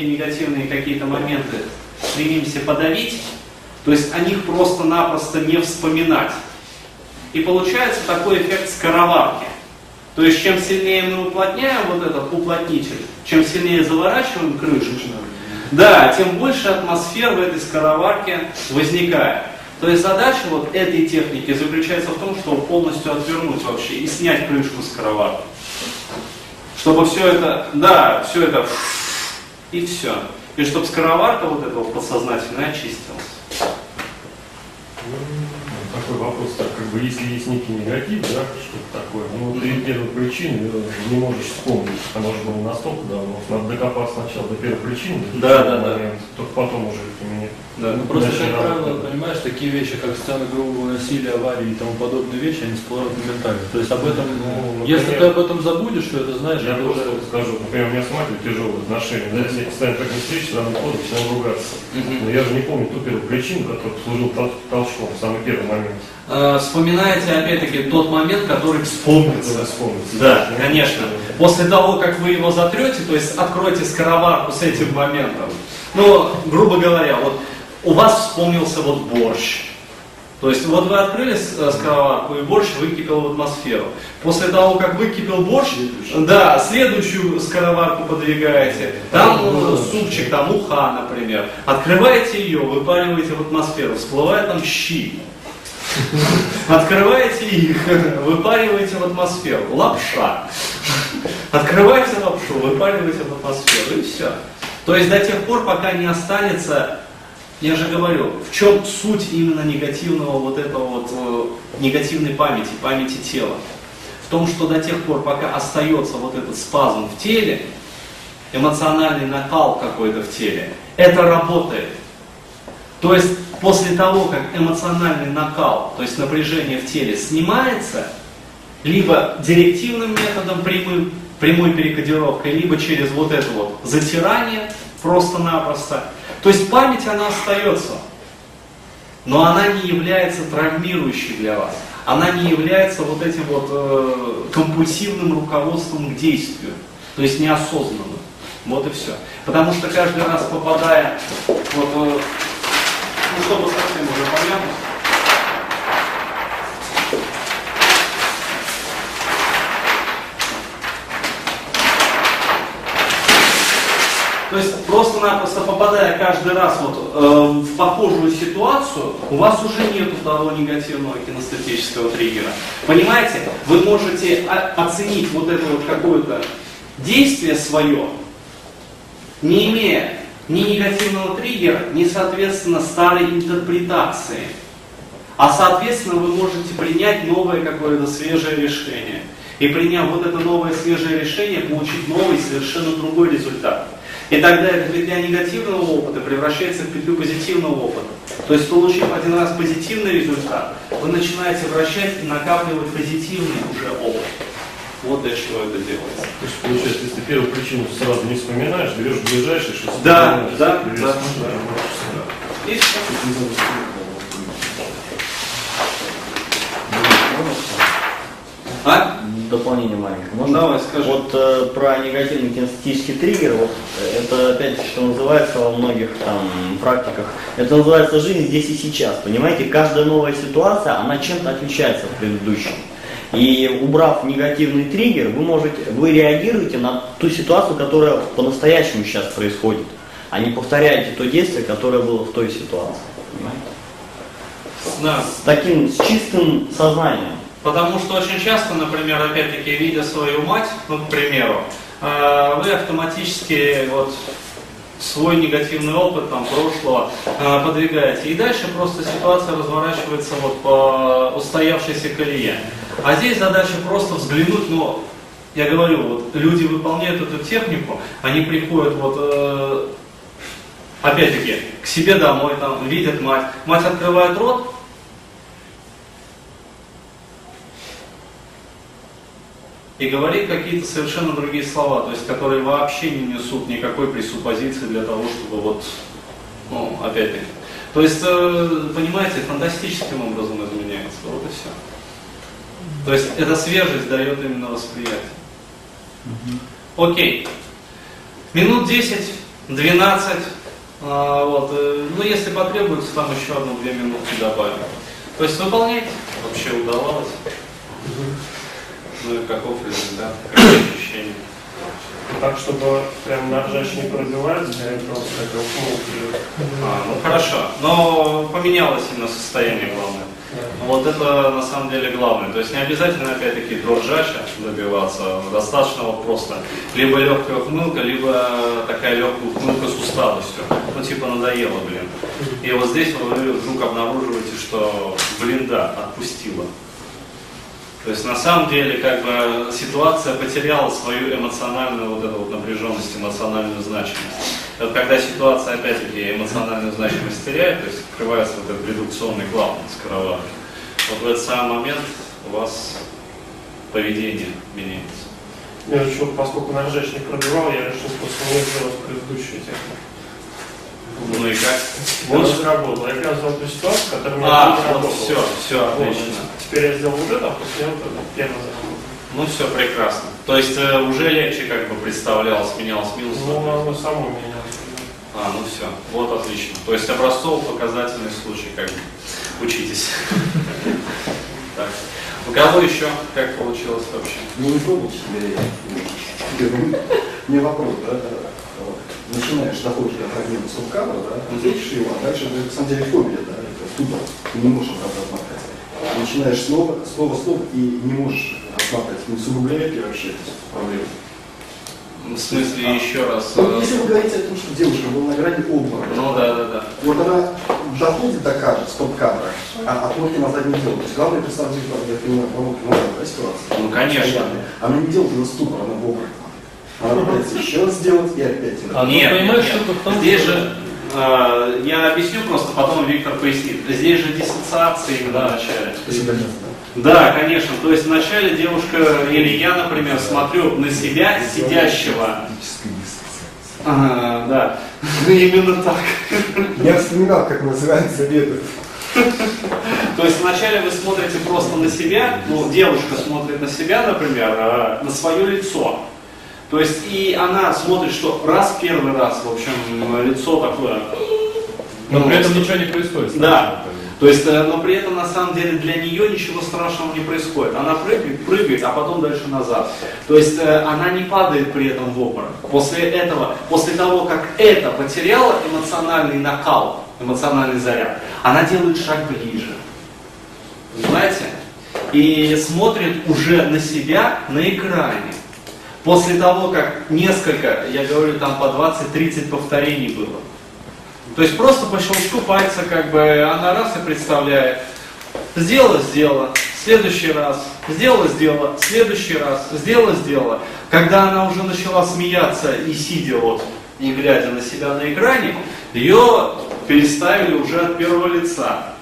негативные какие-то моменты стремимся подавить, то есть о них просто-напросто не вспоминать. И получается такой эффект скороварки. То есть чем сильнее мы уплотняем вот этот уплотнитель, чем сильнее заворачиваем крышечку, да, тем больше атмосфер в этой скороварке возникает. То есть задача вот этой техники заключается в том, чтобы полностью отвернуть вообще и снять крышку скороварки. Чтобы все это, да, все это и все. И чтобы скороварка вот этого подсознательно очистилась такой вопрос, как бы если есть некий негатив, да, что-то такое, ну ты первой причины не можешь вспомнить, потому что было настолько давно, надо докопаться сначала до первой причины, да, да, да. только потом уже применять. Да. Ну, просто, как правило, понимаешь, такие вещи, как сцены грубого насилия, аварии и тому подобные вещи, они всплывают моментально. То есть об этом, ну, например, если ты об этом забудешь, что это знаешь, я это просто уже... скажу, например, у меня с матерью тяжелые отношения, да, если постоянно как не встреча, рано поздно начинаем ругаться. Но я же не помню ту первую причину, которая служил толчком в самый первый момент. Э, вспоминаете опять-таки тот момент, который вспомнится. вспомнится. Да, конечно. После того, как вы его затрете, то есть откройте скороварку с этим моментом. Ну, грубо говоря, вот у вас вспомнился вот борщ. То есть вот вы открыли э, скороварку, и борщ выкипел в атмосферу. После того, как выкипел борщ, да, следующую скороварку подвигаете. Там ну, супчик, там уха, например. Открываете ее, выпариваете в атмосферу, всплывают там щи. Открываете их, выпариваете в атмосферу. Лапша. Открываете лапшу, выпариваете в атмосферу, и все. То есть до тех пор, пока не останется, я же говорю, в чем суть именно негативного вот этого вот э, негативной памяти, памяти тела. В том, что до тех пор, пока остается вот этот спазм в теле, эмоциональный накал какой-то в теле, это работает. То есть после того, как эмоциональный накал, то есть напряжение в теле снимается, либо директивным методом прямым, прямой перекодировкой, либо через вот это вот затирание просто-напросто. То есть память, она остается, но она не является травмирующей для вас. Она не является вот этим вот э, компульсивным руководством к действию, то есть неосознанным. Вот и все. Потому что каждый раз попадая вот, э, ну, чтобы совсем уже понятно. То есть просто-напросто попадая каждый раз вот, э, в похожую ситуацию, у вас уже нет того негативного кинестетического триггера. Понимаете? Вы можете оценить вот это вот какое-то действие свое, не имея ни негативного триггера, ни, соответственно, старой интерпретации. А, соответственно, вы можете принять новое какое-то свежее решение. И приняв вот это новое свежее решение, получить новый, совершенно другой результат. И тогда эта петля негативного опыта превращается в петлю позитивного опыта. То есть, получив один раз позитивный результат, вы начинаете вращать и накапливать позитивный уже опыт. Вот для чего это делается. То есть, получается, если первую причину сразу не вспоминаешь, берешь ближайший, что Да, да, да, да. И все. А? Дополнение маленькое. Можно? Давай, скажи. Вот э, про негативный кинестетический триггер, вот, э, это опять что называется во многих там практиках, это называется жизнь здесь и сейчас. Понимаете, каждая новая ситуация, она чем-то отличается от предыдущей. И убрав негативный триггер, вы можете, вы реагируете на ту ситуацию, которая по-настоящему сейчас происходит, а не повторяете то действие, которое было в той ситуации. Понимаете? Да. С таким, с чистым сознанием. Потому что очень часто, например, опять-таки, видя свою мать, ну, к примеру, э, вы автоматически вот свой негативный опыт там, прошлого э, подвигаете. И дальше просто ситуация разворачивается вот по устоявшейся колее. А здесь задача просто взглянуть, но я говорю, вот люди выполняют эту технику, они приходят вот э, опять-таки к себе домой, там видят мать, мать открывает рот, и говорит какие-то совершенно другие слова, то есть которые вообще не несут никакой пресуппозиции для того, чтобы вот, ну, опять-таки. То есть, э, понимаете, фантастическим образом изменяется, вот и все. То есть эта свежесть дает именно восприятие. Окей. Минут 10 12. А, вот, э, ну, если потребуется, там еще одну-две минутки добавим. То есть выполняйте. Вообще удавалось. Ну и каков результат? Какие ощущения? Так, чтобы прям на ржач не пробивать, я просто ухмылки. А, ну хорошо. Но поменялось именно состояние главное. Вот это на самом деле главное. То есть не обязательно опять-таки до ржача добиваться. Достаточно вот просто либо легкая ухмылка, либо такая легкая ухмылка с усталостью. Ну типа надоело, блин. И вот здесь вы вдруг обнаруживаете, что блин да, отпустила. То есть на самом деле как бы ситуация потеряла свою эмоциональную вот эту вот напряженность, эмоциональную значимость. Вот когда ситуация опять-таки эмоциональную значимость теряет, то есть открывается вот этот редукционный клапан скороварки, вот в этот самый момент у вас поведение меняется. Я еще, поскольку на ржач не пробивал, я решил него сделать предыдущую технику. Ну и как? Он сработал. Я прям взял ту ситуацию, которая мне А, вот все, все, Вот. отлично. Теперь я сделал вот это, а после этого первый заработал. Ну все, прекрасно. То есть э, уже легче как бы представлялось, менялось минус. Ну, оно само менялось. А, ну все, вот отлично. То есть образцово-показательный случай, как бы. Учитесь. Так. У кого еще как получилось вообще? Ну, не пробовал себе, мне вопрос, да, начинаешь, доходишь до фрагмента субкадра, да, видишь его, а дальше это, на самом деле, фобия, да, это ты не можешь обратно. Начинаешь снова, снова, снова, и не можешь отмотать, не усугубляет ли вообще эту проблему? В смысле, еще раз. Вот э, если вы говорите о том, что девушка была на грани обморока, Ну да, да, да. вот она доходит до кадра, стоп-кадра, а отмотки назад не делает. То есть главное представьте, я понимаю, промолки, ну, да, ситуация. Ну, конечно. Она не делает на ступор, она в обморок. Она пытается еще раз сделать и опять. А, ну, Нет, понимаешь, нет, в том, Здесь что- же, э, я объясню просто, потом Виктор пояснит. Здесь же диссоциация именно в начале. Да, конечно. То есть вначале девушка или я, например, смотрю на себя сидящего. Ага, да, именно так. Я вспоминал, как называется метод. То есть вначале вы смотрите просто на себя, ну, девушка смотрит на себя, например, а, на свое лицо. То есть и она смотрит, что раз первый раз, в общем, лицо такое. Но ну, при этом ничего не происходит. Да. То есть, э, но при этом на самом деле для нее ничего страшного не происходит. Она прыгает, прыгает, а потом дальше назад. То есть э, она не падает при этом в обморок. После этого, после того, как это потеряла эмоциональный накал, эмоциональный заряд, она делает шаг ближе. Понимаете? И смотрит уже на себя на экране. После того, как несколько, я говорю, там по 20-30 повторений было. То есть просто по щелчку пальца, как бы, она раз и представляет. Сделала, сделала. Следующий раз. Сделала, сделала. Следующий раз. Сделала, сделала. Когда она уже начала смеяться и сидя вот, и глядя на себя на экране, ее переставили уже от первого лица.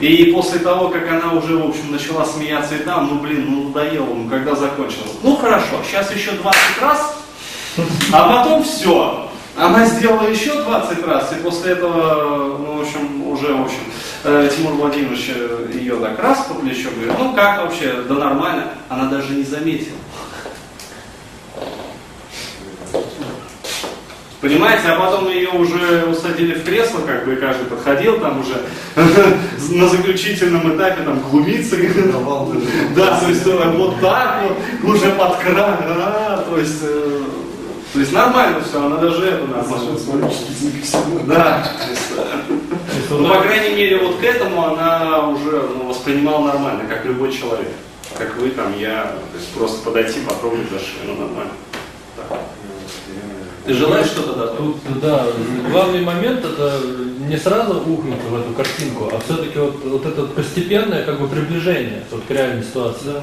И после того, как она уже, в общем, начала смеяться и там, ну блин, ну надоело, ну когда закончилось? Ну хорошо, сейчас еще 20 раз, а потом все. Она сделала еще 20 раз, и после этого, ну, в общем, уже, в общем, э, Тимур Владимирович э, ее так раз по плечу говорит, ну как вообще, да нормально, она даже не заметила. Понимаете, а потом ее уже усадили в кресло, как бы и каждый подходил, там уже на заключительном этапе там глумиться. Да, то есть э, вот так вот, уже под кран, а, то есть, э, то есть нормально все, она даже это нормально. Да. Ну, по крайней мере, вот к этому она уже ну, воспринимала нормально, как любой человек. Как вы, там, я, то есть просто подойти, потрогать за шею, ну нормально. Так. Ты желаешь что-то добавить? Тут, да, главный момент это не сразу ухнуть в эту картинку, а все-таки вот, вот это постепенное как бы приближение вот, к реальной ситуации.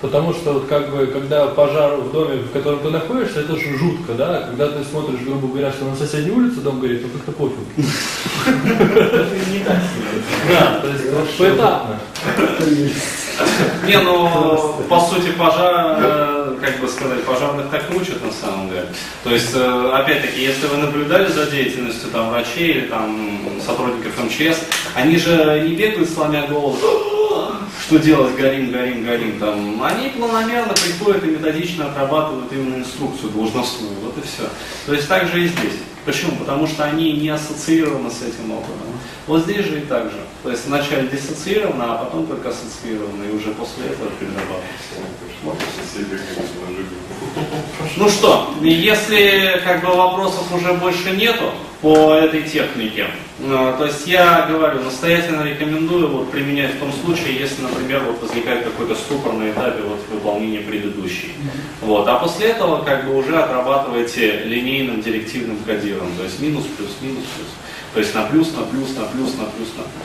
Потому что вот как бы, когда пожар в доме, в котором ты находишься, это же жутко, да? Когда ты смотришь, грубо говоря, что на соседней улице дом горит, то как-то пофиг. Да, то есть поэтапно. Не, ну, по сути, пожар, э, как бы сказать, пожарных так учат на самом деле. То есть, э, опять-таки, если вы наблюдали за деятельностью там врачей или там сотрудников МЧС, они же не бегают, сломя голову, что делать, горим, горим, горим. Там, они планомерно приходят и методично отрабатывают именно инструкцию должностную. Вот и все. То есть так же и здесь. Почему? Потому что они не ассоциированы с этим опытом. Вот здесь же и так же. То есть вначале диссоциировано, а потом только ассоциировано, и уже после этого перерабатывается. Ну что, если как бы вопросов уже больше нету по этой технике, э, то есть я говорю, настоятельно рекомендую вот применять в том случае, если, например, вот возникает какой-то ступор на этапе вот выполнения предыдущей. Вот, а после этого как бы уже отрабатываете линейным директивным кодиром, то есть минус, плюс, минус, плюс. То есть на плюс, на плюс, на плюс, на плюс, на плюс.